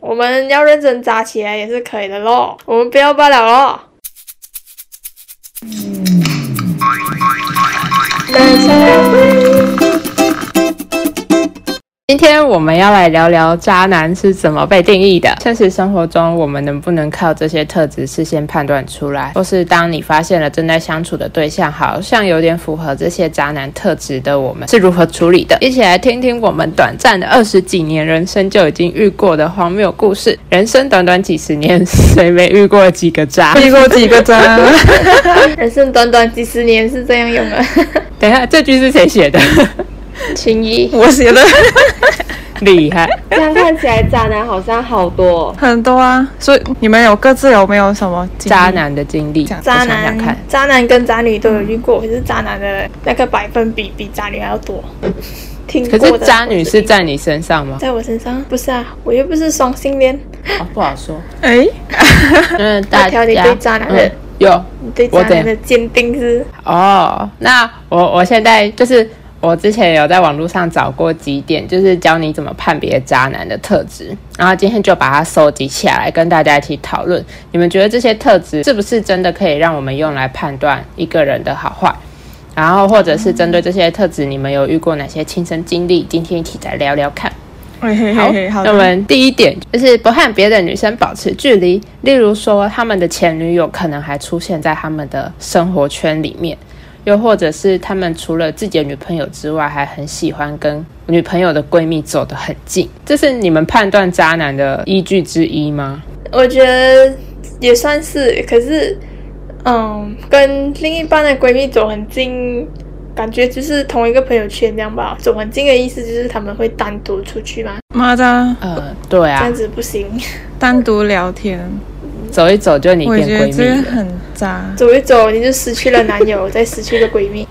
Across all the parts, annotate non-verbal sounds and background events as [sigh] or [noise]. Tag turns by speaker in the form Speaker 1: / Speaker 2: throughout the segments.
Speaker 1: 我们要认真扎起来也是可以的咯。我们不要罢了咯。
Speaker 2: 今天我们要来聊聊渣男是怎么被定义的。现实生活中，我们能不能靠这些特质事先判断出来？或是当你发现了正在相处的对象好像有点符合这些渣男特质的，我们是如何处理的？一起来听听我们短暂的二十几年人生就已经遇过的荒谬故事。人生短短几十年，谁没遇过几个渣？[laughs]
Speaker 3: 遇过几个渣？[laughs]
Speaker 1: 人生短短几十年是这样用的。
Speaker 2: 等一下，这句是谁写的？
Speaker 1: 青衣，
Speaker 3: 我写的。[laughs]
Speaker 2: 厉害，
Speaker 4: 这样看起来渣男好像好多
Speaker 3: 很多啊，所以你们有各自有没有什么
Speaker 2: 渣男的经历？
Speaker 1: 渣男看，渣男跟渣女都有遇过，可是渣男的那个百分比比渣女还要多。听过的，
Speaker 2: 可是渣女是在你身上吗？
Speaker 1: 在我身上不是啊，我又不是双性恋。
Speaker 2: 哦，不好说。
Speaker 3: 哎，[laughs]
Speaker 2: 嗯，
Speaker 1: 大条，你对渣男的
Speaker 2: 有，
Speaker 1: 你对渣男的鉴定是？
Speaker 2: 哦，那我我现在就是。我之前有在网络上找过几点，就是教你怎么判别渣男的特质，然后今天就把它收集起来，跟大家一起讨论。你们觉得这些特质是不是真的可以让我们用来判断一个人的好坏？然后或者是针对这些特质，你们有遇过哪些亲身经历？今天一起来聊聊看。
Speaker 3: 好，
Speaker 2: 那我们第一点就是不和别的女生保持距离，例如说他们的前女友可能还出现在他们的生活圈里面。又或者是他们除了自己的女朋友之外，还很喜欢跟女朋友的闺蜜走得很近，这是你们判断渣男的依据之一吗？
Speaker 1: 我觉得也算是，可是，嗯，跟另一半的闺蜜走很近，感觉就是同一个朋友圈这样吧。走很近的意思就是他们会单独出去吗？
Speaker 3: 妈的，
Speaker 2: 呃，对啊，
Speaker 1: 这样子不行，
Speaker 3: 单独聊天。
Speaker 2: 走一走就你变闺蜜了，
Speaker 3: 很渣。
Speaker 1: 走一走你就失去了男友，再失去了闺蜜。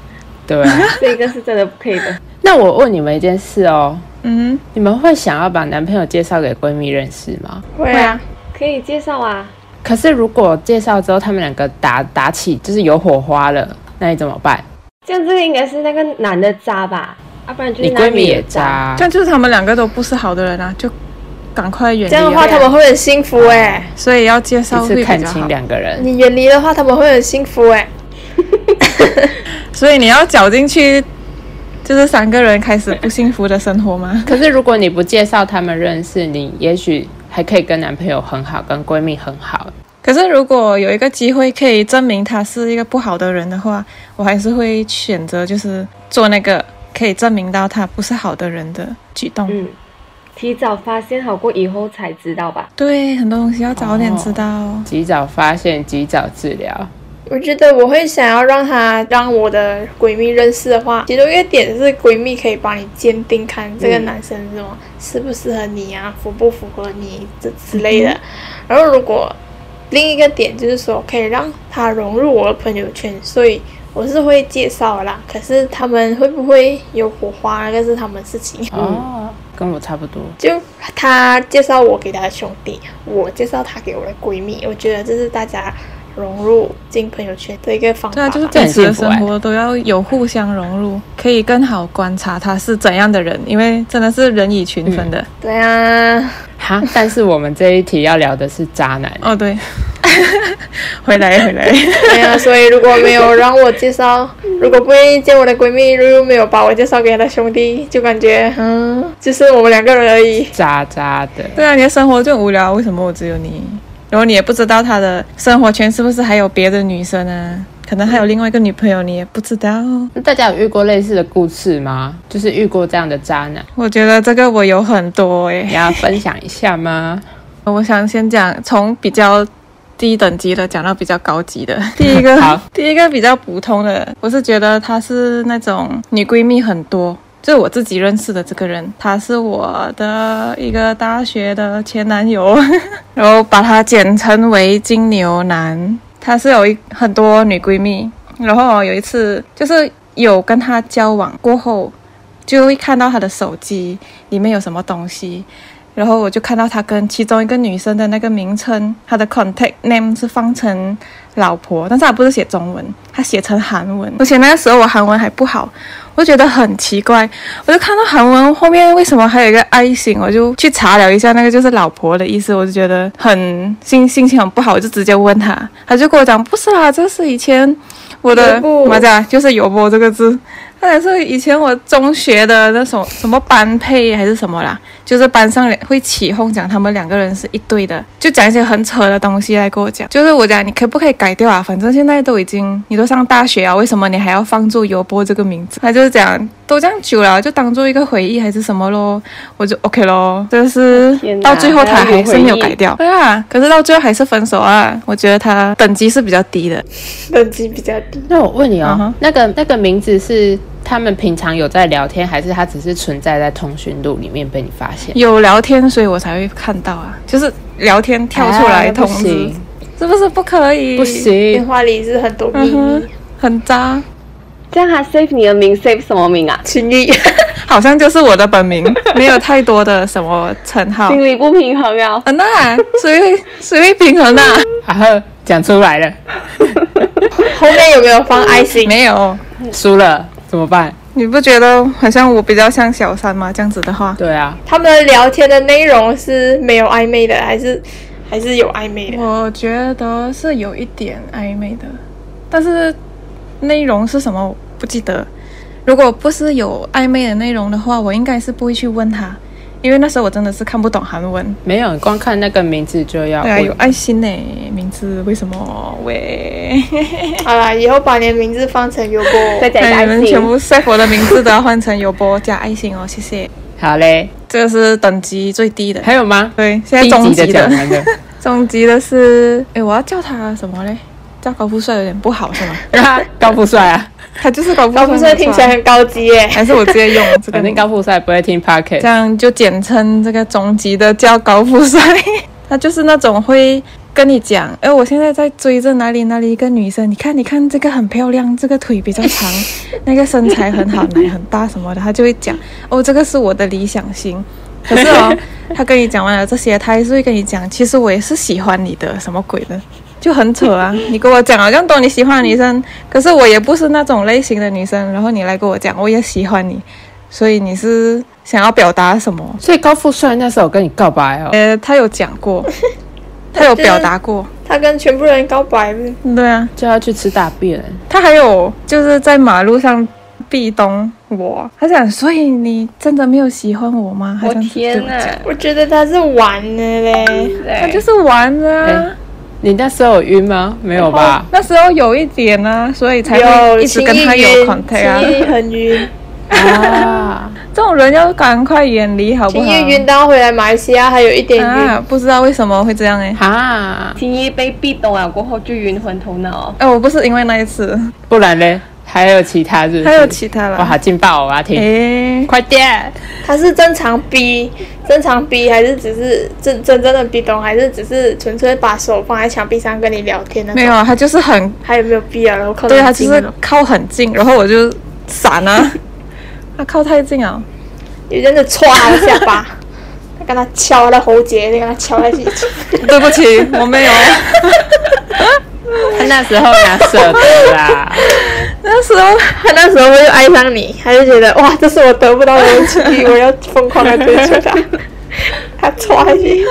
Speaker 2: 对啊，[laughs]
Speaker 4: 这个是真的不可以的。
Speaker 2: 那我问你们一件事哦，
Speaker 3: 嗯，
Speaker 2: 你们会想要把男朋友介绍给闺蜜认识吗？
Speaker 1: 会啊，
Speaker 4: 可以介绍啊。
Speaker 2: 可是如果介绍之后他们两个打打起，就是有火花了，那你怎么办？
Speaker 4: 这样这个应该是那个男的渣吧？啊，不然就是
Speaker 2: 你闺蜜也渣。
Speaker 3: 这样就是他们两个都不是好的人啊，就。赶快远离！
Speaker 1: 这样的话他们会很幸福哎、欸，
Speaker 3: 所以要介绍
Speaker 2: 一次看清两个人。
Speaker 1: 你远离的话他们会很幸福哎、
Speaker 3: 欸，[laughs] 所以你要搅进去，就是三个人开始不幸福的生活吗？[laughs]
Speaker 2: 可是如果你不介绍他们认识，你也许还可以跟男朋友很好，跟闺蜜很好。
Speaker 3: 可是如果有一个机会可以证明他是一个不好的人的话，我还是会选择就是做那个可以证明到他不是好的人的举动。
Speaker 4: 嗯。提早发现好过以后才知道吧？
Speaker 3: 对，很多东西要早点知道。哦，
Speaker 2: 及早发现，及早治疗。
Speaker 1: 我觉得我会想要让她让我的闺蜜认识的话，其中一个点是闺蜜可以帮你鉴定，看这个男生是什么适不适合你啊，符不符合你这之类的。然后如果另一个点就是说可以让他融入我的朋友圈，所以我是会介绍啦。可是他们会不会有火花，那个是他们事情。
Speaker 2: 哦。跟我差不多，
Speaker 1: 就他介绍我给他的兄弟，我介绍他给我的闺蜜，我觉得这是大家融入进朋友圈的一个方法。
Speaker 3: 对啊，就是彼此的生活都要有互相融入，可以更好观察他是怎样的人，因为真的是人以群分的。
Speaker 1: 嗯、对啊，
Speaker 2: 哈，但是我们这一题要聊的是渣男。
Speaker 3: 哦，对。[laughs] 回来回来，
Speaker 1: 对啊，所以如果没有让我介绍，如果不愿意见我的闺蜜，如果没有把我介绍给他的兄弟，就感觉嗯，就是我们两个人而已，
Speaker 2: 渣渣的。
Speaker 3: 对啊，你的生活就无聊，为什么我只有你？然后你也不知道他的生活圈是不是还有别的女生啊？可能还有另外一个女朋友，你也不知道。
Speaker 2: 大家有遇过类似的故事吗？就是遇过这样的渣男？
Speaker 3: 我觉得这个我有很多诶，
Speaker 2: 你要分享一下吗？[laughs]
Speaker 3: 我想先讲从比较。低等级的讲到比较高级的，[laughs] 第一个，
Speaker 2: 好
Speaker 3: 第一个比较普通的，我是觉得他是那种女闺蜜很多，就是我自己认识的这个人，他是我的一个大学的前男友，[laughs] 然后把他简称为金牛男。他是有一很多女闺蜜，然后有一次就是有跟他交往过后，就会看到他的手机里面有什么东西。然后我就看到他跟其中一个女生的那个名称，他的 contact name 是放成老婆，但是他不是写中文，他写成韩文。而且那个时候我韩文还不好，我觉得很奇怪。我就看到韩文后面为什么还有一个爱心，我就去查了一下，那个就是老婆的意思。我就觉得很心心情很不好，我就直接问他，他就跟我讲，不是啦，这是以前我的什么讲，就是有波这个字。或者是以前我中学的那种什么班配还是什么啦，就是班上会起哄讲他们两个人是一对的，就讲一些很扯的东西来跟我讲。就是我讲你可不可以改掉啊？反正现在都已经你都上大学啊，为什么你还要放住优波这个名字？他就是讲都这样久了，就当做一个回忆还是什么咯，我就 OK 咯。就是到最后他还是没有改掉，对啊，可是到最后还是分手啊。我觉得他等级是比较低的，[laughs]
Speaker 1: 等级比较低。
Speaker 2: 那我问你哦，uh huh. 那个那个名字是？他们平常有在聊天，还是他只是存在在通讯录里面被你发现？
Speaker 3: 有聊天，所以我才会看到啊。就是聊天跳出来通知，哎、是不是不可以？
Speaker 2: 不行，
Speaker 1: 电话里是很多秘密，
Speaker 3: 嗯、很渣。
Speaker 4: 这样他 save 你的名，save 什么名啊？
Speaker 1: 情谊，[laughs]
Speaker 3: 好像就是我的本名，[laughs] 没有太多的什么称号。
Speaker 4: 心理不平衡啊？
Speaker 3: 嗯、那谁会谁会平衡啊？
Speaker 2: 然后讲出来了，[laughs]
Speaker 1: 后面有没有放爱心？
Speaker 3: 没有，
Speaker 2: 输了。怎么办？
Speaker 3: 你不觉得好像我比较像小三吗？这样子的话，
Speaker 2: 对啊。
Speaker 1: 他们聊天的内容是没有暧昧的，还是还是有暧昧的？
Speaker 3: 我觉得是有一点暧昧的，但是内容是什么我不记得。如果不是有暧昧的内容的话，我应该是不会去问他。因为那时候我真的是看不懂韩文，
Speaker 2: 没有，光看那个名字就要
Speaker 3: 对啊，有爱心呢，名字为什么喂？[laughs]
Speaker 1: 好啦，以后把你的名字放成优波，[laughs] 再加爱心。
Speaker 3: 你们全部 save 我的名字都要换成优波加爱心哦，谢谢。
Speaker 2: 好嘞，
Speaker 3: 这个是等级最低的，
Speaker 2: 还有吗？
Speaker 3: 对，现在中级的，
Speaker 2: 的 [laughs]
Speaker 3: 中级的是，哎，我要叫他什么嘞？叫高富帅有点不好是吗？[laughs]
Speaker 2: 高富帅啊。
Speaker 3: 他就是高富帅，
Speaker 1: 高富帅听起来很高级耶。
Speaker 3: 还是我直接用这个？
Speaker 2: 肯定高富帅不会听 Podcast，
Speaker 3: 这样就简称这个中级的叫高富帅。[laughs] 他就是那种会跟你讲，哎，我现在在追着哪里哪里一个女生，你看你看这个很漂亮，这个腿比较长，[laughs] 那个身材很好，奶很大什么的，他就会讲，哦，这个是我的理想型。可是哦，他跟你讲完了这些，他还是会跟你讲，其实我也是喜欢你的，什么鬼的？就很扯啊！[laughs] 你跟我讲好像多你喜欢的女生，可是我也不是那种类型的女生。然后你来跟我讲，我也喜欢你，所以你是想要表达什么？
Speaker 2: 所以高富帅那时候跟你告白哦？
Speaker 3: 呃，他有讲过，[laughs] 他有表达过，
Speaker 1: 他跟全部人告白。
Speaker 3: 对啊，
Speaker 2: 就要去吃大便。
Speaker 3: 他还有就是在马路上壁咚我，他想，所以你真的没有喜欢我吗？
Speaker 1: 我天哪！我觉得他是玩的嘞，
Speaker 3: 他就是玩的啊。欸
Speaker 2: 你那时候有晕吗？没有吧？
Speaker 3: 那时候有一点啊，所以才会一直跟他有 contact 啊。
Speaker 1: 情很晕 [laughs]
Speaker 2: 啊！
Speaker 3: 这种人要赶快远离，好不好？
Speaker 1: 情晕到回来马来西亚还有一点晕，
Speaker 3: 啊，不知道为什么会这样哎。
Speaker 2: 哈，
Speaker 4: 情一被壁咚了过后就晕昏头脑。
Speaker 3: 哎，我不是因为那一次，
Speaker 2: 不然嘞？还有其他是，是？还
Speaker 3: 有其他了？
Speaker 2: 哇，好劲爆！我要听，欸、快点！
Speaker 1: 他是正常逼，正常逼，还是只是真真正的壁咚，还是只是纯粹把手放在墙壁上跟你聊天呢？
Speaker 3: 没有，他就是很，
Speaker 1: 还有没有必要？然后靠
Speaker 3: 对，他就是靠很近，然后我就闪啊。他 [laughs] 靠太近啊，
Speaker 1: 有人就歘一下吧，[laughs] 他跟他敲他喉结，你跟他敲在一起。[laughs]
Speaker 3: 对不起，我没有。
Speaker 2: 他那时候哪舍得啦？
Speaker 3: 那时候
Speaker 1: 他那时候会爱上你，他就觉得哇，这是我得不到的东西，我要疯狂的追求他。[laughs] 他踹你，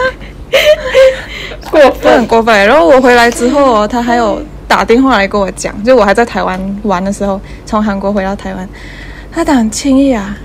Speaker 1: 过分，
Speaker 3: 很过分。然后我回来之后，他还有打电话来跟我讲，就我还在台湾玩的时候，从韩国回到台湾，他打很轻易啊。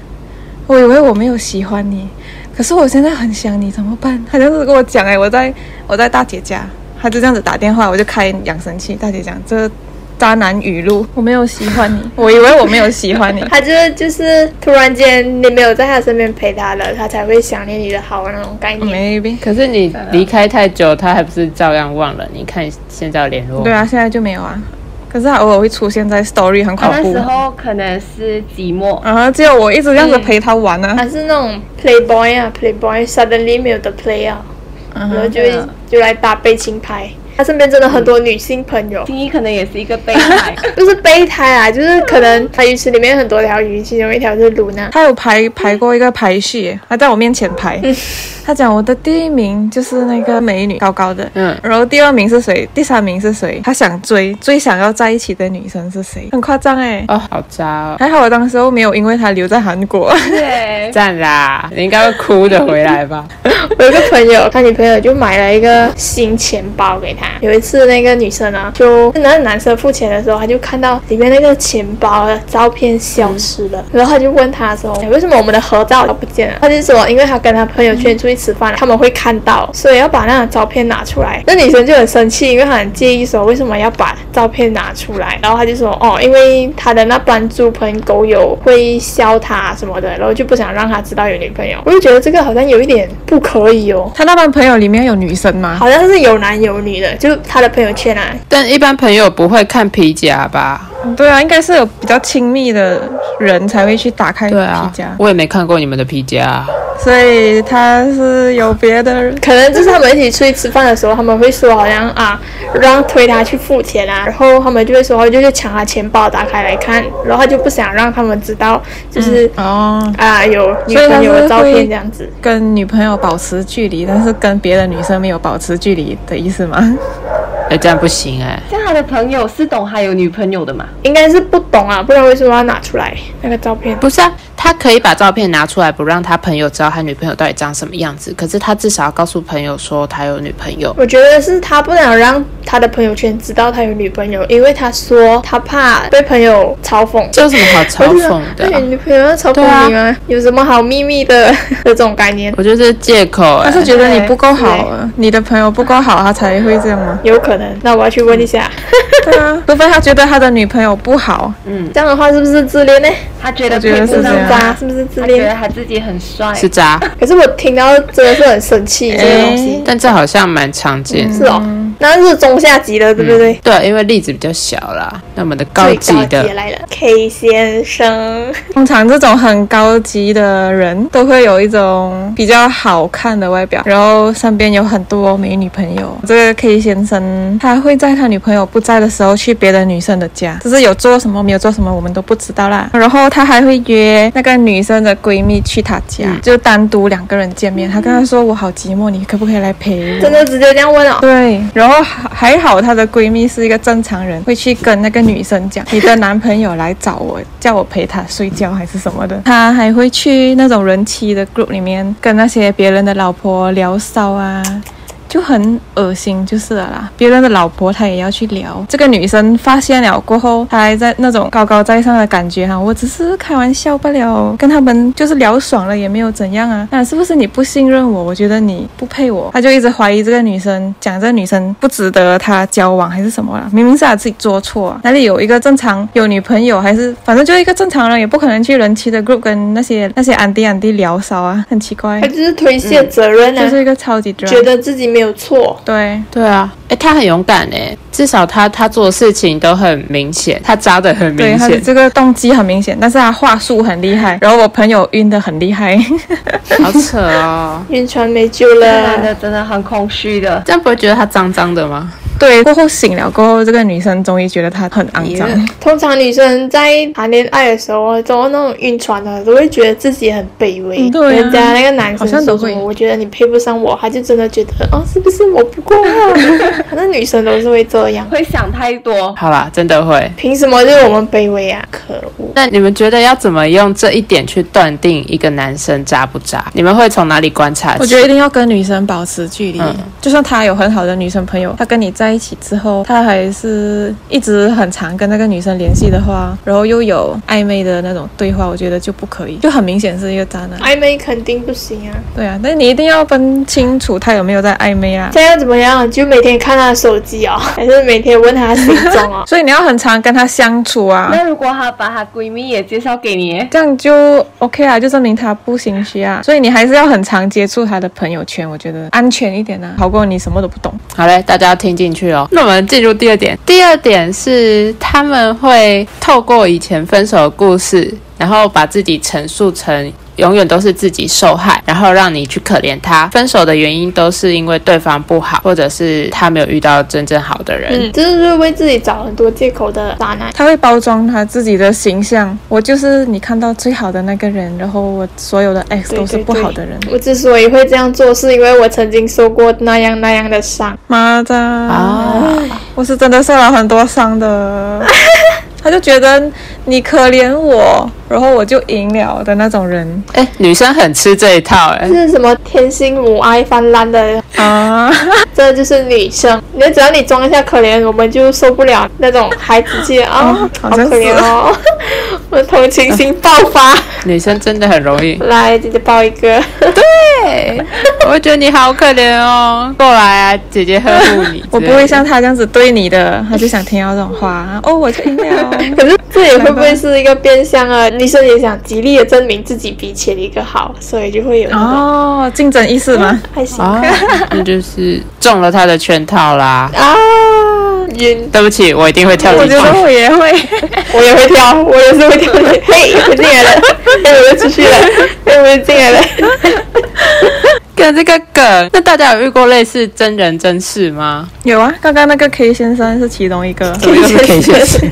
Speaker 3: 我以为我没有喜欢你，可是我现在很想你，怎么办？他就是跟我讲，哎，我在我在大姐家。他就这样子打电话，我就开扬声器。大姐讲这渣男语录，我没有喜欢你，我以为我没有喜欢你。[laughs]
Speaker 1: 他就是就是突然间你没有在他身边陪他了，他才会想念你的好那种概念。
Speaker 3: Maybe，
Speaker 2: 可是你离开太久，他还不是照样忘了？你看现在联络。
Speaker 3: 对啊，现在就没有啊。可是他偶尔会出现在 Story，很恐怖。
Speaker 4: 那时候可能是寂寞。
Speaker 3: 然后，只有我一直这样子陪他玩呢、啊。
Speaker 1: 他是那种 Playboy 啊，Playboy suddenly 没有的 Play 啊。然后就就来打悲情牌，他身边真的很多女性朋友，
Speaker 4: 青衣可能也是一个备胎，[laughs]
Speaker 1: 就是备胎啊，就是可能他鱼池里面很多条鱼，其中一条是露娜。
Speaker 3: 他有排排过一个排序，他在我面前排。嗯、他讲我的第一名就是那个美女，高高的，嗯，然后第二名是谁？第三名是谁？他想追最想要在一起的女生是谁？很夸张哎，
Speaker 2: 哦，好渣哦。
Speaker 3: 还好我当时候没有因为他留在韩国，
Speaker 2: 对，[laughs] 赞啦，你应该会哭着回来吧？[laughs]
Speaker 1: 我有个朋友，他女朋友就买了一个新钱包给他。有一次那个女生呢，就那个男生付钱的时候，他就看到里面那个钱包的照片消失了，然后他就问他说：“为什么我们的合照都不见了？”他就说：“因为他跟他朋友圈出去吃饭，他们会看到，所以要把那张照片拿出来。”那女生就很生气，因为她很介意说为什么要把照片拿出来。然后他就说：“哦，因为他的那帮猪朋狗友会笑他什么的，然后就不想让他知道有女朋友。”我就觉得这个好像有一点不可以哦。
Speaker 3: 他那帮朋友里面有女生吗？
Speaker 1: 好像是有男有女的，就他的朋友圈啊。
Speaker 2: 但一般朋友不会看皮夹吧？
Speaker 3: 对啊，应该是有比较亲密的人才会去打开皮夹。啊，
Speaker 2: 我也没看过你们的皮夹，
Speaker 3: 所以他是有别的人，
Speaker 1: 可能就是他们一起出去吃饭的时候，他们会说好像啊，让推他去付钱啊，然后他们就会说就去抢他钱包打开来看，然后他就不想让他们知道，就是、嗯、哦啊有女朋友的照片这样子，
Speaker 3: 跟女朋友保持距离，但是跟别的女生没有保持距离的意思吗？
Speaker 2: 哎，这样不行哎！
Speaker 4: 像他的朋友是懂他有女朋友的吗？
Speaker 1: 应该是不懂啊，不然为什么要拿出来那个照片？
Speaker 2: 不是啊。他可以把照片拿出来，不让他朋友知道他女朋友到底长什么样子。可是他至少要告诉朋友说他有女朋友。
Speaker 1: 我觉得是他不能让他的朋友圈知道他有女朋友，因为他说他怕被朋友嘲讽。
Speaker 2: 这有什么好嘲讽的？
Speaker 1: 对女朋友要嘲讽你吗？啊、有什么好秘密的 [laughs] 这种概念？
Speaker 2: 我觉得这是借口、欸。
Speaker 3: 他是觉得你不够好，你的朋友不够好，他才会这样吗？
Speaker 1: 有可能。那我要去问一下。[laughs]
Speaker 3: 对啊，除非他觉得他的女朋友不好。
Speaker 1: 嗯，这样的话是不是自恋呢？
Speaker 4: 他觉得
Speaker 3: 配不上
Speaker 1: 渣，是不是自恋？
Speaker 4: 觉得他自己很帅，
Speaker 2: 是渣。
Speaker 1: 可是我听到真的是很生气这个东西，
Speaker 2: 但这好像蛮常见。
Speaker 1: 是哦，那是中下级的，对不对？
Speaker 2: 对，因为例子比较小啦。那我们的高级的
Speaker 1: 来了，K 先生。[laughs]
Speaker 3: 通常这种很高级的人都会有一种比较好看的外表，然后身边有很多美女朋友。这个 K 先生他会在他女朋友不在的时候去别的女生的家，就是有做什么没有做什么我们都不知道啦。然后他还会约那个女生的闺蜜去他家，嗯、就单独两个人见面。他跟他说：“我好寂寞，你可不可以来陪我？”
Speaker 1: 真的直接这样问哦？
Speaker 3: 对。然然后还好，她的闺蜜是一个正常人，会去跟那个女生讲：“你的男朋友来找我，叫我陪他睡觉还是什么的。”她还会去那种人妻的 group 里面，跟那些别人的老婆聊骚啊。就很恶心，就是了啦。别人的老婆他也要去聊。这个女生发现了过后，她还在那种高高在上的感觉哈。我只是开玩笑罢了，跟他们就是聊爽了，也没有怎样啊。那是不是你不信任我？我觉得你不配我。他就一直怀疑这个女生，讲这个女生不值得他交往还是什么啦？明明是他自己做错啊。哪里有一个正常有女朋友，还是反正就是一个正常人，也不可能去人妻的 group 跟那些那些安迪安迪聊骚啊，很奇怪。
Speaker 1: 他就是推卸责任啊，
Speaker 3: 嗯、就是一个超级
Speaker 1: 觉得自己没有。没有错，
Speaker 3: 对。
Speaker 2: 对啊，哎，他很勇敢哎，至少他他做的事情都很明显，他扎的很明显，
Speaker 3: 他的这个动机很明显，但是他话术很厉害，然后我朋友晕的很厉害，[laughs]
Speaker 2: 好扯哦，
Speaker 1: 晕船没救了，
Speaker 4: 男的真的很空虚的，
Speaker 2: 这样不会觉得他脏脏的吗？
Speaker 3: 对，过后醒了过后，这个女生终于觉得他很肮脏。
Speaker 1: 通常女生在谈恋爱的时候，总那种晕船的，都会觉得自己很卑微。
Speaker 3: 对、啊，
Speaker 1: 人家那个男生说
Speaker 3: 都会，
Speaker 1: 我觉得你配不上我，他就真的觉得，哦，是不是我不够好？[laughs] 反正女生都是会这样，
Speaker 4: 会想太多。
Speaker 2: 好啦，真的会。
Speaker 1: 凭什么就是我们卑微啊？可恶！
Speaker 2: 那你们觉得要怎么用这一点去断定一个男生渣不渣？你们会从哪里观察？
Speaker 3: 我觉得一定要跟女生保持距离，嗯、就算他有很好的女生朋友，他跟你在一起之后。他还是一直很常跟那个女生联系的话，然后又有暧昧的那种对话，我觉得就不可以，就很明显是一个渣男。
Speaker 1: 暧昧肯定不行啊。
Speaker 3: 对啊，但是你一定要分清楚他有没有在暧昧啊。
Speaker 1: 现在怎么样？就每天看他的手机啊、哦，[laughs] 还是每天问他行踪啊？[laughs]
Speaker 3: 所以你要很常跟他相处啊。
Speaker 4: 那如果他把他闺蜜也介绍给你，
Speaker 3: 这样就 OK 啊，就证明他不心虚啊。所以你还是要很常接触他的朋友圈，我觉得安全一点啊，好过你什么都不懂。
Speaker 2: 好嘞，大家要听进去哦。那我们进。入第二点，第二点是他们会透过以前分手的故事，然后把自己陈述成永远都是自己受害，然后让你去可怜他。分手的原因都是因为对方不好，或者是他没有遇到真正好的人。
Speaker 1: 嗯，这是为自己找很多借口的渣男。
Speaker 3: 他会包装他自己的形象，我就是你看到最好的那个人，然后我所有的 X 都是不好的人。
Speaker 1: 对对对，我之所以会这样做，是因为我曾经受过那样那样的伤。
Speaker 3: 妈的啊！我是真的受了很多伤的。[laughs] 他就觉得你可怜我，然后我就赢了的那种人。
Speaker 2: 哎，女生很吃这一套，哎，
Speaker 1: 是什么天性母爱泛滥的啊？[laughs] 这就是女生。你只要你装一下可怜，我们就受不了那种孩子气啊，好可怜哦，[laughs] 我同情心爆发。
Speaker 2: 女生真的很容易。
Speaker 1: 来，姐姐抱一个。
Speaker 2: 对，[laughs] 我会觉得你好可怜哦，过来啊，姐姐呵护你。
Speaker 3: 我不会像他这样子对你的，他就想听到这种话。哦，我就赢了。[laughs]
Speaker 1: 可是这也会不会是一个变相啊？女生也想极力的证明自己比前一个好，所以就会有
Speaker 3: 哦竞争意识吗？嗯、[laughs]
Speaker 1: 还行，
Speaker 2: 那、哦、就是中了他的圈套啦
Speaker 1: 啊！晕，
Speaker 2: 对不起，我一定会跳。
Speaker 3: 我觉得我也会，[laughs]
Speaker 1: 我也会跳，我也是会跳。嘿，我进来了，嘿，我又出去了，嘿，我又进来了。
Speaker 2: 跟这个梗，那大家有遇过类似真人真事吗？
Speaker 3: 有啊，刚刚那个 K 先生是其中一个。
Speaker 2: 什么又是 K 先生？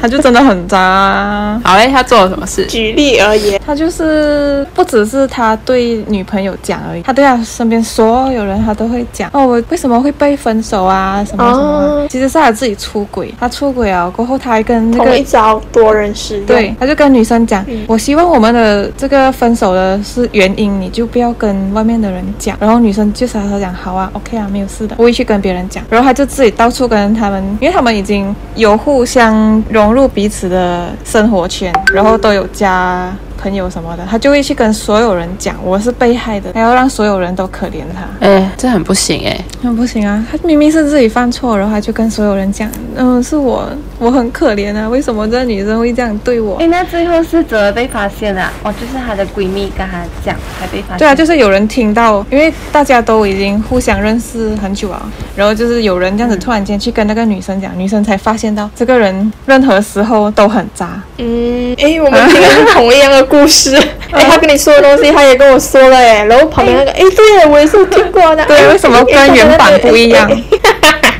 Speaker 3: 他就真的很渣啊。
Speaker 2: 好嘞，他做了什么事？
Speaker 1: 举例而言，
Speaker 3: 他就是不只是他对女朋友讲而已，他对他身边所有人他都会讲。哦，我为什么会被分手啊？什么什么？哦、其实是他自己出轨，他出轨啊过后，他还跟那个
Speaker 1: 同一招多人使用。
Speaker 3: 对，他就跟女生讲，嗯、我希望我们的这个分手的是原因，你就不要。跟跟外面的人讲，然后女生就傻傻讲好啊，OK 啊，没有事的，不会去跟别人讲。然后他就自己到处跟他们，因为他们已经有互相融入彼此的生活圈，然后都有加。朋友什么的，他就会去跟所有人讲我是被害的，还要让所有人都可怜他。
Speaker 2: 哎，这很不行哎，
Speaker 3: 很不行啊！他明明是自己犯错，然后他就跟所有人讲，嗯，是我，我很可怜啊，为什么这个女生会这样对我？
Speaker 4: 哎，那最后是怎么被发现的？哦，就是她的闺蜜跟她讲才被发现。
Speaker 3: 对啊，就是有人听到，因为大家都已经互相认识很久啊，然后就是有人这样子突然间去跟那个女生讲，女生才发现到这个人任何时候都很渣。
Speaker 1: 嗯，哎，我们听的是同一样的。故事，[laughs] 哎，他跟你说的东西，他也跟我说了，哎，然后旁边那个，哎，对，我也是听过的。
Speaker 3: 对，为什么跟原版不一样？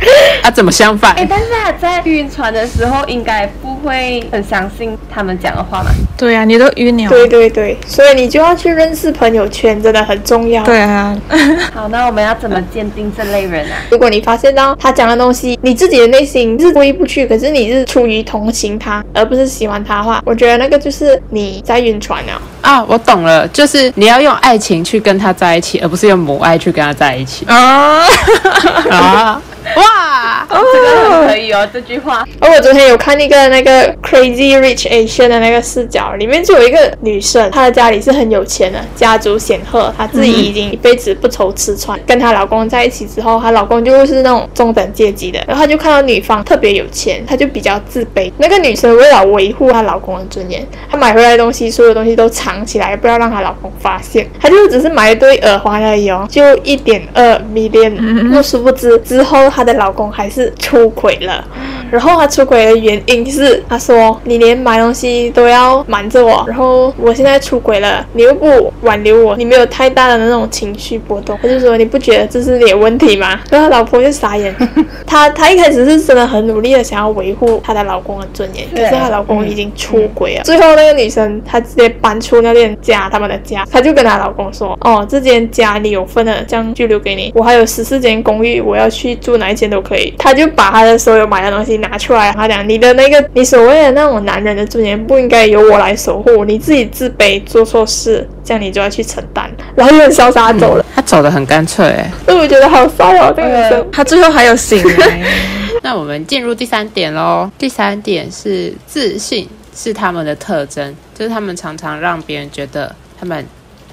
Speaker 3: [laughs]
Speaker 2: 啊，怎么相反？
Speaker 4: 哎，但是他在晕船的时候，应该不会很相信他们讲的话嘛？
Speaker 3: 对啊，你都晕了。
Speaker 1: 对对对，所以你就要去认识朋友圈，真的很重要。
Speaker 3: 对啊。[laughs]
Speaker 4: 好，那我们要怎么鉴定这类人啊？
Speaker 1: 如果你发现到他讲的东西，你自己的内心是过意不去，可是你是出于同情他，而不是喜欢他的话，我觉得那个就是你在晕船了。
Speaker 2: 啊，我懂了，就是你要用爱情去跟他在一起，而不是用母爱去跟他在一起。啊 [laughs]
Speaker 4: 啊！哇，这个很可以哦，这句话。
Speaker 1: 而我昨天有看那个那个 Crazy Rich Asian 的那个视角，里面就有一个女生，她的家里是很有钱的，家族显赫，她自己已经一辈子不愁吃穿。跟她老公在一起之后，她老公就是那种中等阶级的，然后她就看到女方特别有钱，她就比较自卑。那个女生为了维护她老公的尊严，她买回来的东西，所有东西都藏起来，不要让她老公发现。她就只是买一对耳环而已哦，就一点二 million，那殊不知之后。她的老公还是出轨了，然后他出轨的原因是，他说你连买东西都要瞒着我，然后我现在出轨了，你又不挽留我，你没有太大的那种情绪波动，他就说你不觉得这是你的问题吗？然后她老婆就傻眼，[laughs] 她她一开始是真的很努力的想要维护她的老公的尊严，可是她老公已经出轨了。最后那个女生她直接搬出那间家，他们的家，她就跟她老公说，哦，这间家你有份的，这样就留给你，我还有十四间公寓，我要去住。哪一间都可以，他就把他的所有买的东西拿出来，他讲：“你的那个，你所谓的那种男人的尊严，不应该由我来守护，你自己自卑，做错事，这样你就要去承担。”然后就很潇洒走了，
Speaker 2: 嗯、[laughs] 他走得很干脆，哎，
Speaker 1: 所以我觉得好帅哦，这个女生。
Speaker 3: 他最后还有醒来。[laughs]
Speaker 2: 那我们进入第三点喽。第三点是自信，是他们的特征，就是他们常常让别人觉得他们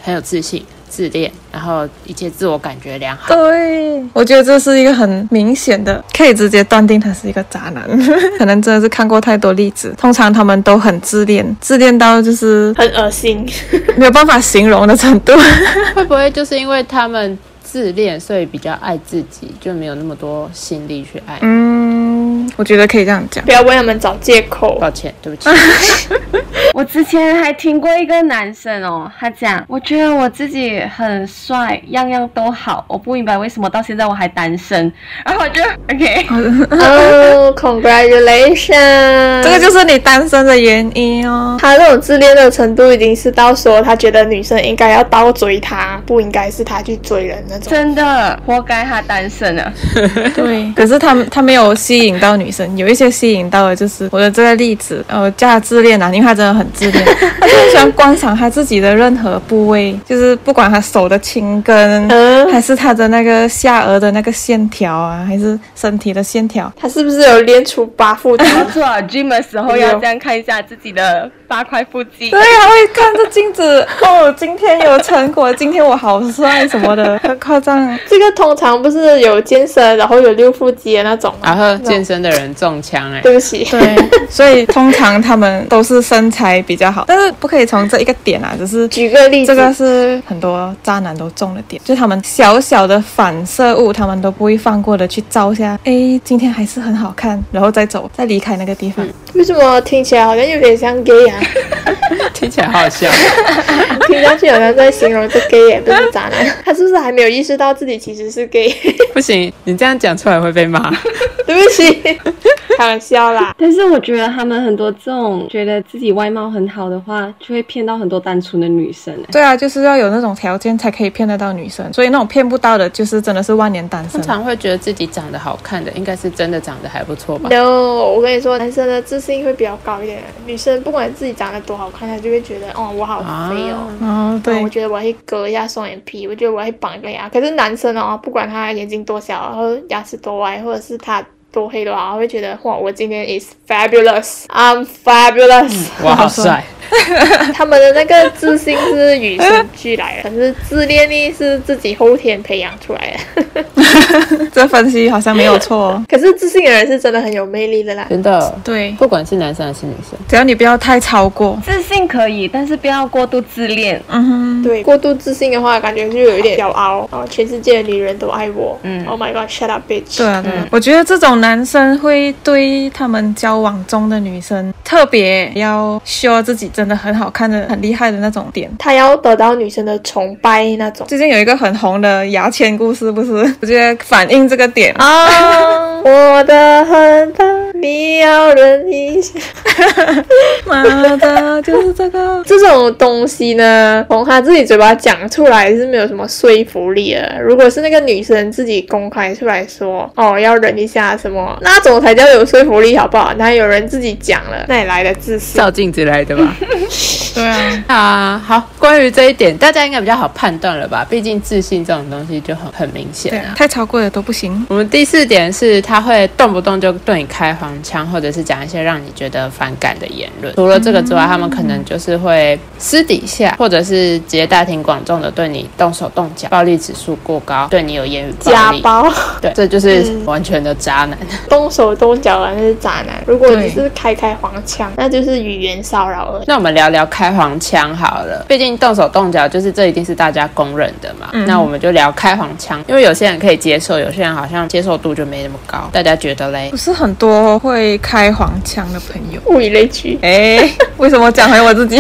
Speaker 2: 很有自信。自恋，然后一切自我感觉良好。
Speaker 3: 对，我觉得这是一个很明显的，可以直接断定他是一个渣男。[laughs] 可能真的是看过太多例子，通常他们都很自恋，自恋到就是
Speaker 1: 很恶心，
Speaker 3: 没有办法形容的程度。[laughs]
Speaker 2: 会不会就是因为他们自恋，所以比较爱自己，就没有那么多心力去爱？
Speaker 3: 嗯，我觉得可以这样讲。
Speaker 1: 不要为他们找借口。
Speaker 2: 抱歉，对不起。[laughs]
Speaker 4: 我之前还听过一个男生哦，他讲，我觉得我自己很帅，样样都好，我不明白为什么到现在我还单身。然后我就 OK，
Speaker 1: 哦、oh,，Congratulations，
Speaker 3: 这个就是你单身的原因哦。
Speaker 1: 他这种自恋的程度已经是到说，他觉得女生应该要倒追他，不应该是他去追人那种。
Speaker 4: 真的，活该他单身啊。[laughs]
Speaker 3: 对，可是他他没有吸引到女生，有一些吸引到的就是我的这个例子，呃，叫他自恋啊，因为他真的很自恋，[laughs] 他就很喜欢观赏他自己的任何部位，就是不管他手的青根，嗯、[laughs] 还是他的那个下颚的那个线条啊，还是身体的线条，
Speaker 1: 他是不是有练出八腹肌？[laughs]
Speaker 4: 没错，gym 的时候要这样看一下自己的八块腹肌。
Speaker 3: 对，啊会看着镜子，哦，今天有成果，今天我好帅什么的，很夸张。
Speaker 1: 这个通常不是有健身，然后有六腹肌的那种吗？
Speaker 2: 然后健身的人中枪哎、欸，
Speaker 1: 对不起。
Speaker 3: 对，所以通常他们都是身材比较好，但是不可以从这一个点啊，只是
Speaker 1: 举个例子，
Speaker 3: 这个是很多渣男都中的点，就他们小小的反射物，他们都不会放过的去照一下，哎，今天还是很好看，然后再走，再离开那个地方。
Speaker 1: 为什么听起来好像有点像 gay 啊？[laughs]
Speaker 2: 听起来好笑，[laughs]
Speaker 1: 听上去好像在形容这 gay 也不是渣男，他是不是还没有意识到自己其实是 gay？
Speaker 2: 不行，你这样讲出来会被骂。[laughs]
Speaker 1: 对不起。[laughs] 开玩笑啦，
Speaker 4: 但是我觉得他们很多这种觉得自己外貌很好的话，就会骗到很多单纯的女生。
Speaker 3: 对啊，就是要有那种条件才可以骗得到女生，所以那种骗不到的，就是真的是万年单身。
Speaker 2: 通常会觉得自己长得好看的，应该是真的长得还不错吧
Speaker 1: ？No，我跟你说，男生的自信会比较高一点。女生不管自己长得多好看，她就会觉得，哦，我好肥哦。
Speaker 3: 哦，对，
Speaker 1: 我觉得我会割一下双眼皮，我觉得我会绑一个牙。可是男生哦，不管他眼睛多小，然后牙齿多歪，或者是他。多黑的话，我会觉得哇，我今天 is fabulous，I'm fabulous，
Speaker 2: 哇好帅。[laughs]
Speaker 1: 他们的那个自信是与生俱来的，可是自恋力是自己后天培养出来的。[laughs]
Speaker 3: 这分析好像没有错。
Speaker 1: 哦 [laughs] 可是自信的人是真的很有魅力的啦，
Speaker 2: 真的。
Speaker 3: 对，
Speaker 2: 不管是男生还是女生，
Speaker 3: 只要你不要太超过。
Speaker 4: 自信可以，但是不要过度自恋。
Speaker 3: 嗯哼，
Speaker 1: 对，过度自信的话，感觉就有一点骄傲。哦，全世界的女人都爱我。嗯，Oh my God，shut up bitch。
Speaker 3: 对啊，对啊。我觉得这种男生会对他们交往中的女生特别要 show 自己真的很好看的。很厉害的那种点，
Speaker 1: 他要得到女生的崇拜那种。
Speaker 3: 最近有一个很红的牙签故事，不是？我觉得反映这个点
Speaker 1: 啊。[laughs] 我的很大，你要忍一下。[laughs]
Speaker 3: 妈的，就是这个。[laughs]
Speaker 1: 这种东西呢，从他自己嘴巴讲出来是没有什么说服力的。如果是那个女生自己公开出来说，哦，要忍一下什么，那种才叫有说服力，好不好？那有人自己讲了，那也来的自信？
Speaker 2: 照镜子来的吧。[laughs]
Speaker 3: 对啊，
Speaker 2: 啊，好，关于这一点，大家应该比较好判断了吧？毕竟自信这种东西就很很明显啊，
Speaker 3: 太超过了都不行。
Speaker 2: 我们第四点是，他会动不动就对你开黄腔，或者是讲一些让你觉得反感的言论。除了这个之外，他们可能就是会私底下，或者是直接大庭广众的对你动手动脚，暴力指数过高，对你有言语暴力。
Speaker 1: 家暴，
Speaker 2: 对，这就是完全的渣男。
Speaker 1: 动手动脚的那是渣男。如果你是开开黄腔，那就是语言骚扰而已。
Speaker 2: 那我们聊聊开黄腔好。了，毕竟动手动脚就是这一定是大家公认的嘛。嗯、那我们就聊开黄腔，因为有些人可以接受，有些人好像接受度就没那么高。大家觉得嘞？
Speaker 3: 不是很多会开黄腔的朋友，
Speaker 1: 物以类聚。
Speaker 3: 哎，为什么讲回我自己？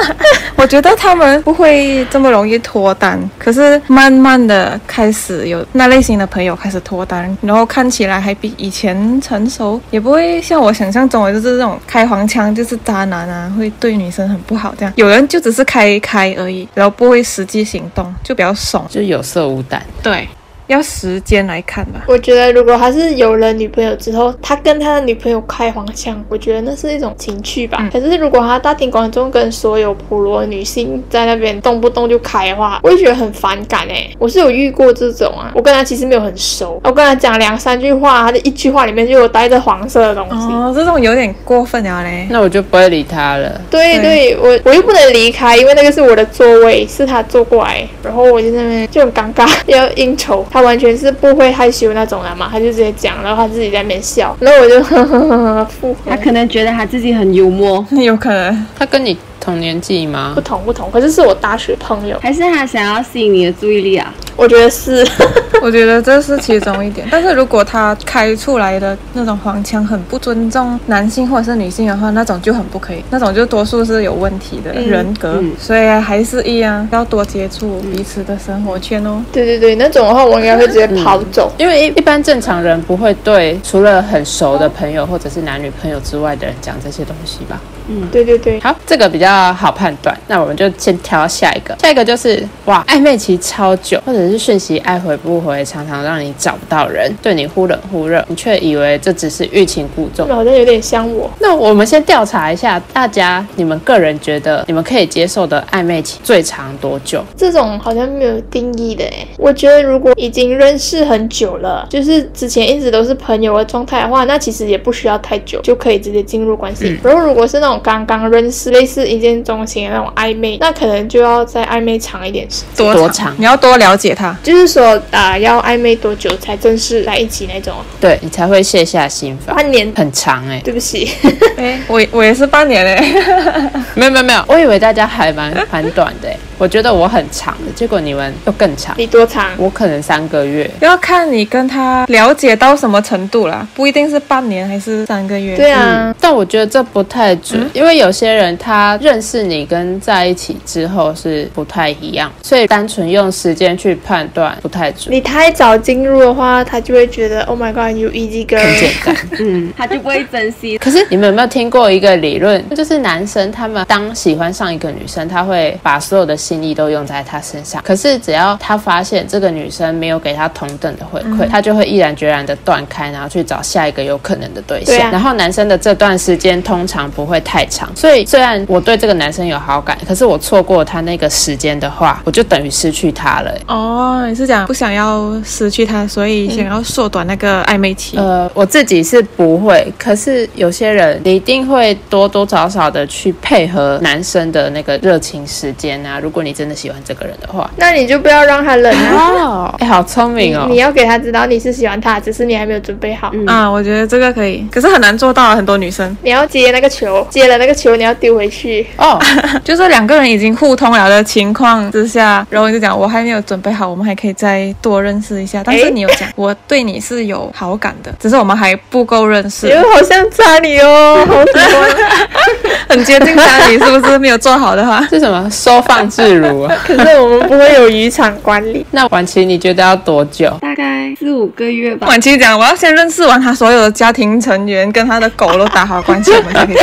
Speaker 3: [laughs] 我觉得他们不会这么容易脱单，可是慢慢的开始有那类型的朋友开始脱单，然后看起来还比以前成熟，也不会像我想象中的就是这种开黄腔就是渣男啊，会对女生很不好这样。有人就。只是开开而已，然后不会实际行动，就比较怂，
Speaker 2: 就有色无胆。
Speaker 3: 对。要时间来看吧。
Speaker 1: 我觉得，如果他是有了女朋友之后，他跟他的女朋友开黄腔，我觉得那是一种情趣吧。嗯、可是，如果他大庭广众跟所有普罗女性在那边动不动就开的话，我会觉得很反感哎。我是有遇过这种啊，我跟他其实没有很熟，我跟他讲两三句话，他的一句话里面就有带着黄色的东西。
Speaker 3: 哦，这种有点过分了嘞。
Speaker 2: 那我就不会理他了。
Speaker 1: 对对，对，我我又不能离开，因为那个是我的座位，是他坐过来，然后我就在那边就很尴尬，[laughs] 要应酬。他完全是不会害羞那种人嘛，他就直接讲，然后他自己在那边笑，然后我就 [laughs] 呵呵呵呵附和。
Speaker 4: 他可能觉得他自己很幽默，
Speaker 3: 有可能
Speaker 2: 他跟你。同年纪吗
Speaker 1: 不？同不同，可是是我大学朋友，
Speaker 4: 还是他想要吸引你的注意力啊？
Speaker 1: 我觉得是。[laughs]
Speaker 3: 我觉得这是其中一点。但是如果他开出来的那种黄腔很不尊重男性或者是女性的话，那种就很不可以，那种就多数是有问题的人格。
Speaker 4: 嗯嗯、
Speaker 3: 所以还是一样，要多接触彼此的生活圈哦。
Speaker 1: 对对对，那种的话我应该会直接跑走，
Speaker 2: 嗯、因为一一般正常人不会对除了很熟的朋友或者是男女朋友之外的人讲这些东西吧。
Speaker 1: 嗯，对对对，
Speaker 2: 好，这个比较好判断，那我们就先挑下一个。下一个就是哇，暧昧期超久，或者是讯息爱回不回，常常让你找不到人，对你忽冷忽热，你却以为这只是欲擒故纵。
Speaker 1: 好像有点像我。
Speaker 2: 那我们先调查一下，大家你们个人觉得你们可以接受的暧昧期最长多久？
Speaker 1: 这种好像没有定义的哎。我觉得如果已经认识很久了，就是之前一直都是朋友的状态的话，那其实也不需要太久就可以直接进入关系。嗯、然后如果是那种刚刚认识，类似一见钟情的那种暧昧，那可能就要再暧昧长一点时间。
Speaker 3: 多长？你要多了解他，
Speaker 1: 就是说啊、呃，要暧昧多久才正式在一起那种？
Speaker 2: 对，你才会卸下心防。
Speaker 1: 半年
Speaker 2: 很长哎、欸，
Speaker 1: 对不起，[laughs]
Speaker 3: 哎，我我也是半年哎、[laughs] 欸，
Speaker 2: 没有没有没有，我以为大家还蛮蛮短的、欸，我觉得我很长的，结果你们又更长。
Speaker 1: 你多长？
Speaker 2: 我可能三个月，
Speaker 3: 要看你跟他了解到什么程度啦，不一定是半年还是三个月。
Speaker 1: 对啊、
Speaker 2: 嗯，但我觉得这不太准，嗯、因为有些人。他认识你跟在一起之后是不太一样，所以单纯用时间去判断不太准。
Speaker 1: 你太早进入的话，他就会觉得 Oh my God，you easy girl，
Speaker 2: 很简单，[laughs]
Speaker 4: 嗯，他就不会珍惜。[laughs]
Speaker 2: 可是你们有没有听过一个理论，就是男生他们当喜欢上一个女生，他会把所有的心力都用在她身上。可是只要他发现这个女生没有给他同等的回馈，嗯、他就会毅然决然的断开，然后去找下一个有可能的对象。对啊、然后男生的这段时间通常不会太长，所以。虽然我对这个男生有好感，可是我错过他那个时间的话，我就等于失去他了。
Speaker 3: 哦，你是讲不想要失去他，所以想要缩短那个暧昧期？
Speaker 2: 呃，我自己是不会，可是有些人你一定会多多少少的去配合男生的那个热情时间啊。如果你真的喜欢这个人的话，
Speaker 1: 那你就不要让他冷啊。[laughs]
Speaker 2: 哎，好聪明哦！
Speaker 1: 你要给他知道你是喜欢他，只是你还没有准备好。
Speaker 3: 嗯、啊，我觉得这个可以，可是很难做到啊。很多女生，
Speaker 1: 你要接那个球，接了那个球，你要。丢回去
Speaker 3: 哦，[laughs] 就是两个人已经互通了的情况之下，然后我就讲我还没有准备好，我们还可以再多认识一下。但是你有讲，欸、[laughs] 我对你是有好感的，只是我们还不够认识。
Speaker 1: 因为好像渣你哦，好喜欢，[laughs]
Speaker 3: 很接近渣你，是不是？没有做好的话
Speaker 2: 是什么？收放自如啊？
Speaker 1: 可是我们不会有渔场管理。
Speaker 2: 那婉琪，你觉得要多久？
Speaker 4: 大概四五个月吧。
Speaker 3: 婉琪讲，我要先认识完他所有的家庭成员，跟他的狗都打好关系，我们才可以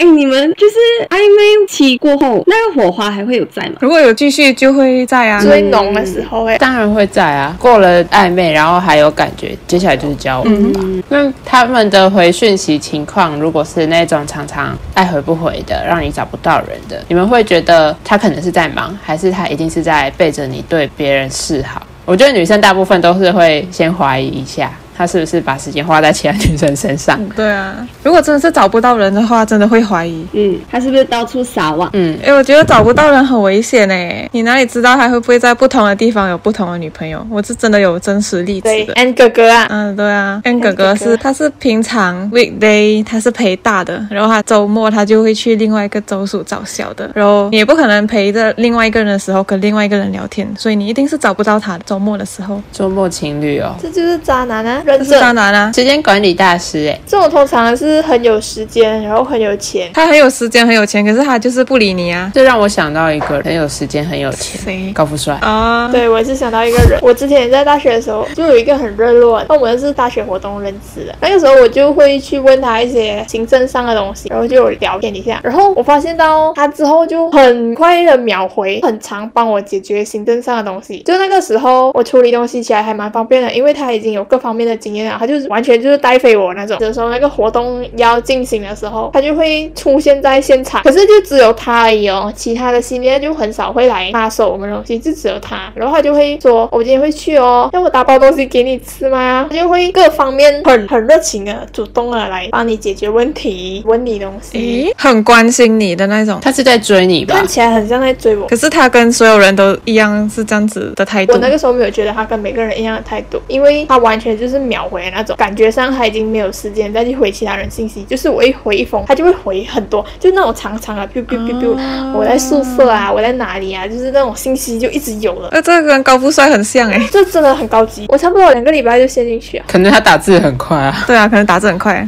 Speaker 4: 哎，你们就是暧昧期过后，那个火花还会有在吗？
Speaker 3: 如果有继续，就会在啊。
Speaker 1: 最浓的时候，哎，
Speaker 2: 当然会在啊。过了暧昧，然后还有感觉，接下来就是交往吧。嗯、那他们的回讯息情况，如果是那种常常爱回不回的，让你找不到人的，你们会觉得他可能是在忙，还是他一定是在背着你对别人示好？我觉得女生大部分都是会先怀疑一下。他是不是把时间花在其他女生身上？
Speaker 3: 嗯、对啊，如果真的是找不到人的话，真的会怀疑。
Speaker 4: 嗯，他是不是到处撒网？
Speaker 2: 嗯，
Speaker 3: 哎，我觉得找不到人很危险哎。你哪里知道他会不会在不同的地方有不同的女朋友？我是真的有真实例子的。
Speaker 1: N 哥哥啊，
Speaker 3: 嗯，对啊，N 哥哥是他是平常 weekday 他是陪大的，然后他周末他就会去另外一个州属找小的，然后你也不可能陪着另外一个人的时候跟另外一个人聊天，所以你一定是找不到他周末的时候。
Speaker 2: 周末情侣哦，
Speaker 1: 这就是渣男啊。
Speaker 3: 这是渣男啊！
Speaker 2: 时间管理大师哎，
Speaker 1: 这种通常是很有时间，然后很有钱。
Speaker 3: 他很有时间，很有钱，可是他就是不理你啊！
Speaker 2: 这让我想到一个很有时间，很有钱，谁？高富帅
Speaker 3: 啊！
Speaker 1: 对，我也是想到一个人。我之前在大学的时候，就有一个很热络，那我们是大学活动认识的。那个时候我就会去问他一些行政上的东西，然后就有聊天一下。然后我发现到他之后就很快的秒回，很常帮我解决行政上的东西。就那个时候我处理东西起来还蛮方便的，因为他已经有各方面的经验啊，他就是完。全就是带飞我那种，有时候那个活动要进行的时候，他就会出现在现场，可是就只有他而已哦，其他的系列就很少会来插手我们东西，就只有他。然后他就会说：“我今天会去哦，要我打包东西给你吃吗？”他就会各方面很很热情的、主动的来帮你解决问题，问你东西，
Speaker 3: 诶，很关心你的那种。
Speaker 2: 他是在追你吧？
Speaker 1: 看起来很像在追我，
Speaker 3: 可是他跟所有人都一样是这样子的态度。
Speaker 1: 我那个时候没有觉得他跟每个人一样的态度，因为他完全就是秒回那种，感觉上他已经没有时间再去回其他人信息，就是我一回一封，他就会回很多，就那种长长的，biu biu biu biu，我在宿舍啊，我在哪里啊，就是那种信息就一直有了。
Speaker 3: 那，这个跟高富帅很像哎，[laughs]
Speaker 1: 这真的很高级，我差不多两个礼拜就陷进去啊。
Speaker 2: 可能他打字很快啊。
Speaker 3: 对啊，可能打字很快。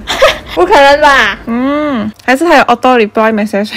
Speaker 1: 不可能吧？
Speaker 3: 嗯，还是他有 auto reply message，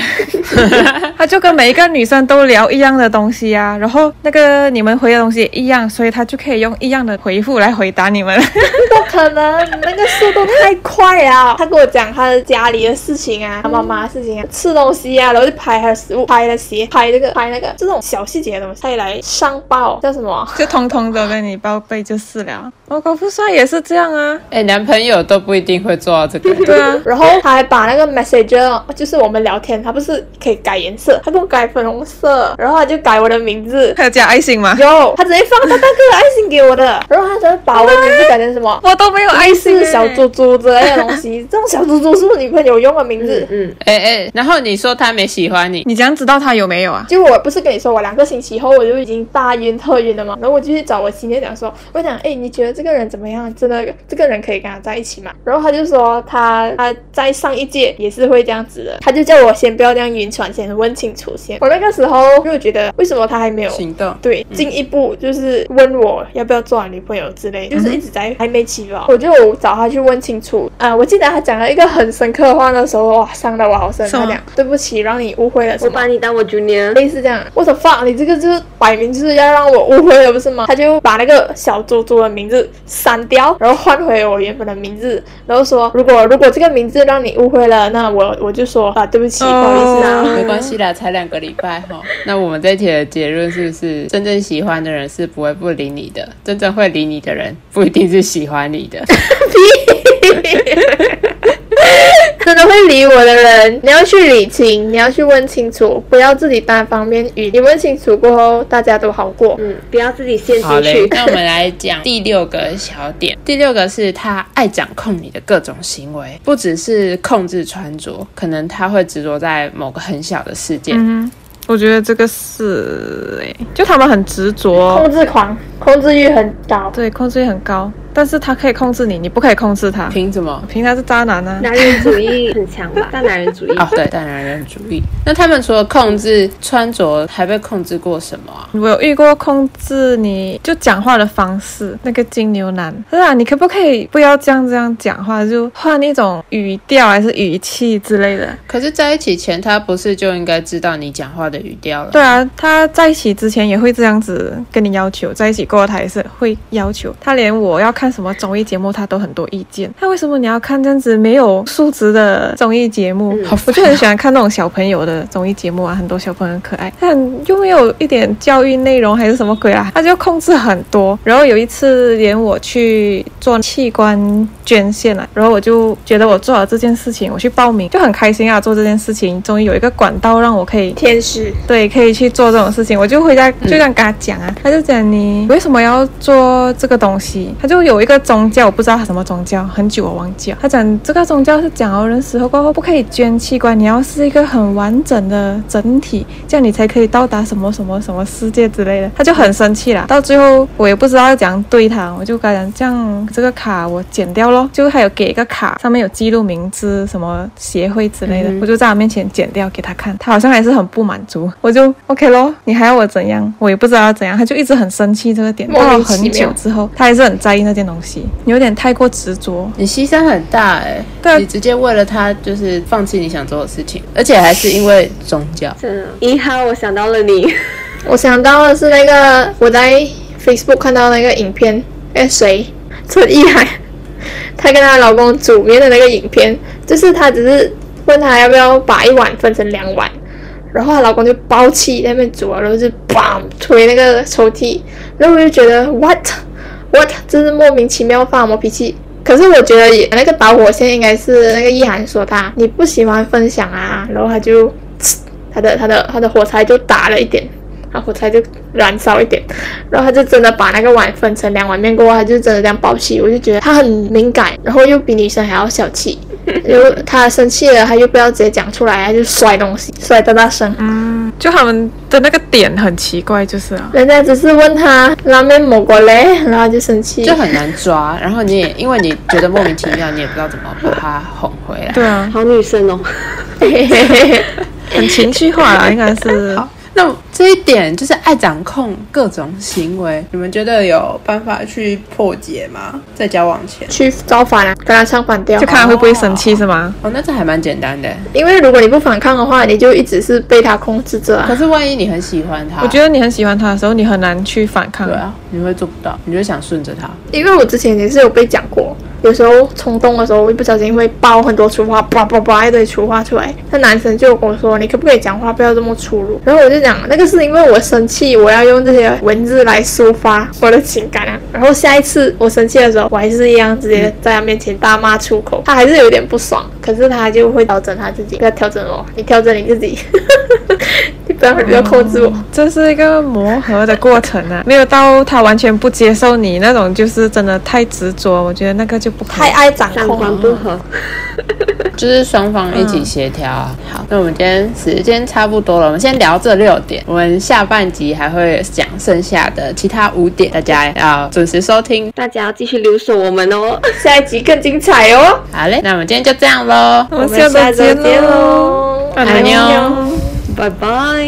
Speaker 3: [laughs] 他就跟每一个女生都聊一样的东西啊，然后那个你们回的东西也一样，所以他就可以用一样的回复来回答你们。
Speaker 1: 不可能，那个速度太快了。他跟我讲他的家里的事情啊，他妈妈的事情啊，吃东西啊，然后就拍他的食物，拍他的鞋，拍这个，拍那个，这种小细节的东西，他也来上报叫什么？
Speaker 3: 就通通都跟你报备就是了。我高富帅也是这样啊，
Speaker 2: 哎，男朋友都不一定会做到这个。
Speaker 3: 对啊，[laughs]
Speaker 1: 然后他还把那个 Messenger，就是我们聊天，他不是可以改颜色，他给我改粉红色，然后他就改我的名字，
Speaker 3: 他有加爱心吗？
Speaker 1: 有，他直接放大大哥的爱心给我的，然后他就把我的名字改成什么？
Speaker 3: 我都没有爱心，
Speaker 1: 是小猪猪之类的东西，这种小猪猪是不是女朋友用的名字？
Speaker 2: 嗯，哎哎，然后你说他没喜欢你，
Speaker 3: 你怎样知道他有没有啊？
Speaker 1: 就我不是跟你说，我两个星期后我就已经大晕特晕了嘛，然后我就去找我亲戚讲说，我讲，哎，你觉得这个人怎么样？真的，这个人可以跟他在一起吗？然后他就说他他在上一届也是会这样子的，他就叫我先不要这样晕船，先问清楚先。我那个时候就觉得，为什么他还没有
Speaker 2: 行动？
Speaker 1: 对，进一步就是问我要不要做女朋友之类，就是一直在还没起吧。我就找他去问清楚啊。我记得他讲了一个很深刻的话，那时候哇，伤的我好深。他讲对不起，让你误会了。
Speaker 4: 我把你当我 junior，
Speaker 1: 类似这样。我说 fuck，你这个就是摆明就是要让我误会了，不是吗？他就把那个小猪猪的名字删掉，然后换回我原本的名字，然后说如果如果这个名字让你误会了，那我我就说啊，对不起，不好意思啊，
Speaker 2: 没关系啦，才两个礼拜哈。[laughs] 那我们这一题的结论是不是，真正喜欢的人是不会不理你的，真正会理你的人不一定是喜欢你的。[laughs] [laughs]
Speaker 1: 真的会理我的人，你要去理清，你要去问清楚，不要自己单方面语你问清楚过后，大家都好过。
Speaker 4: 嗯，不要自己陷进去。
Speaker 2: 好嘞，那我们来讲第六个小点。第六个是他爱掌控你的各种行为，不只是控制穿着，可能他会执着在某个很小的事件。
Speaker 3: 嗯，我觉得这个是哎，就他们很执着，
Speaker 1: 控制狂，控制欲很高。
Speaker 3: 对，控制欲很高。但是他可以控制你，你不可以控制他。
Speaker 2: 凭什么？
Speaker 3: 凭他是渣男啊！
Speaker 4: 男人主义很强吧？[laughs] 大男人主义
Speaker 2: 啊，对，大男人主义。那他们除了控制穿着，还被控制过什么啊？
Speaker 3: 我有遇过控制你就讲话的方式，那个金牛男是啊，你可不可以不要这样这样讲话，就换一种语调还是语气之类的？
Speaker 2: 可是在一起前，他不是就应该知道你讲话的语调了？
Speaker 3: 对啊，他在一起之前也会这样子跟你要求，在一起过后他也是会要求，他连我要看。看什么综艺节目，他都很多意见。他为什么你要看这样子没有素质的综艺节目？
Speaker 2: 好，
Speaker 3: 我就很喜欢看那种小朋友的综艺节目啊，很多小朋友很可爱，但又没有一点教育内容还是什么鬼啊？他就控制很多。然后有一次连我去做器官捐献了，然后我就觉得我做了这件事情，我去报名就很开心啊，做这件事情终于有一个管道让我可以
Speaker 1: 天使
Speaker 3: 对，可以去做这种事情。我就回家就这样跟他讲啊，嗯、他就讲你为什么要做这个东西？他就有。有一个宗教，我不知道他什么宗教，很久我忘记了。他讲这个宗教是讲哦，人死后过后不可以捐器官，你要是一个很完整的整体，这样你才可以到达什么什么什么世界之类的。他就很生气了。到最后我也不知道要怎样对他，我就跟他讲这样这个卡我剪掉咯，就还有给一个卡，上面有记录名字、什么协会之类的，嗯、我就在他面前剪掉给他看。他好像还是很不满足，我就 OK 咯，你还要我怎样？我也不知道要怎样，他就一直很生气这个点。到了很久之后，他还是很在意那件。东西有点太过执着，
Speaker 2: 你牺牲很大哎、欸，对，你直接为了他就是放弃你想做的事情，而且还是因为宗教。
Speaker 4: 真的，一号我想到了你，[laughs]
Speaker 1: 我想到的是那个我在 Facebook 看到那个影片，哎谁？陈意涵，[laughs] 她跟她老公煮面的那个影片，就是她只是问他要不要把一碗分成两碗，然后她老公就爆气在那边煮，然后就砰推那个抽屉，然后我就觉得 what？What 真是莫名其妙发什么脾气？可是我觉得那个导火线应该是那个意涵说他你不喜欢分享啊，然后他就他的他的他的火柴就打了一点，他火柴就燃烧一点，然后他就真的把那个碗分成两碗面过后，他就真的这样抱起。我就觉得他很敏感，然后又比女生还要小气，[laughs] 又他生气了，他又不要直接讲出来，他就摔东西，摔得大声。嗯
Speaker 3: 就他们的那个点很奇怪，就是啊，
Speaker 1: 人家只是问他拉面抹过嘞，然后就生气，
Speaker 2: 就很难抓。然后你也因为你觉得莫名其妙，你也不知道怎么把他哄回来。
Speaker 3: 对啊，
Speaker 4: 好女生哦，[laughs]
Speaker 3: 很情绪化啊，应该是。
Speaker 2: 那这一点就是爱掌控各种行为，你们觉得有办法去破解吗？在交往前
Speaker 1: 去造反啊，跟他唱反调，
Speaker 3: 就看他会不会生气是吗？
Speaker 2: 哦，那这还蛮简单的。
Speaker 1: 因为如果你不反抗的话，你就一直是被他控制着啊。
Speaker 2: 可是万一你很喜欢他，
Speaker 3: 我觉得你很喜欢他的时候，你很难去反抗。
Speaker 2: 对啊，你会做不到，你就想顺着他。
Speaker 1: 因为我之前也是有被讲过。有时候冲动的时候，我一不小心会爆很多粗话，叭叭叭一堆粗话出来。那男生就跟我说：“你可不可以讲话不要这么粗鲁？”然后我就讲：“那个是因为我生气，我要用这些文字来抒发我的情感啊。”然后下一次我生气的时候，我还是一样直接在他面前大骂出口。他还是有点不爽，可是他就会调整他自己，不要调整我，你调整你自己，要控制我。
Speaker 3: 这是一个磨合的过程啊，没有到他完全不接受你那种，就是真的太执着。我觉得那个就不。
Speaker 1: 太爱掌控了，
Speaker 4: 不合，[laughs]
Speaker 2: 就是双方一起协调啊。嗯、好，那我们今天时间差不多了，我们先聊这六点，我们下半集还会讲剩下的其他五点，大家要准时收听，
Speaker 4: 大家要继续留守我们哦，[laughs]
Speaker 1: 下一集更精彩哦。
Speaker 2: 好嘞，那我们今天就这样喽，
Speaker 1: 我们下周见喽，
Speaker 2: 拜拜，
Speaker 4: 拜拜。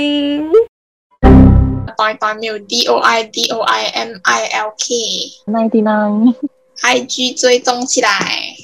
Speaker 1: 拜拜，milk D O I D O I M I L K
Speaker 3: ninety
Speaker 1: nine。IG 追踪起来。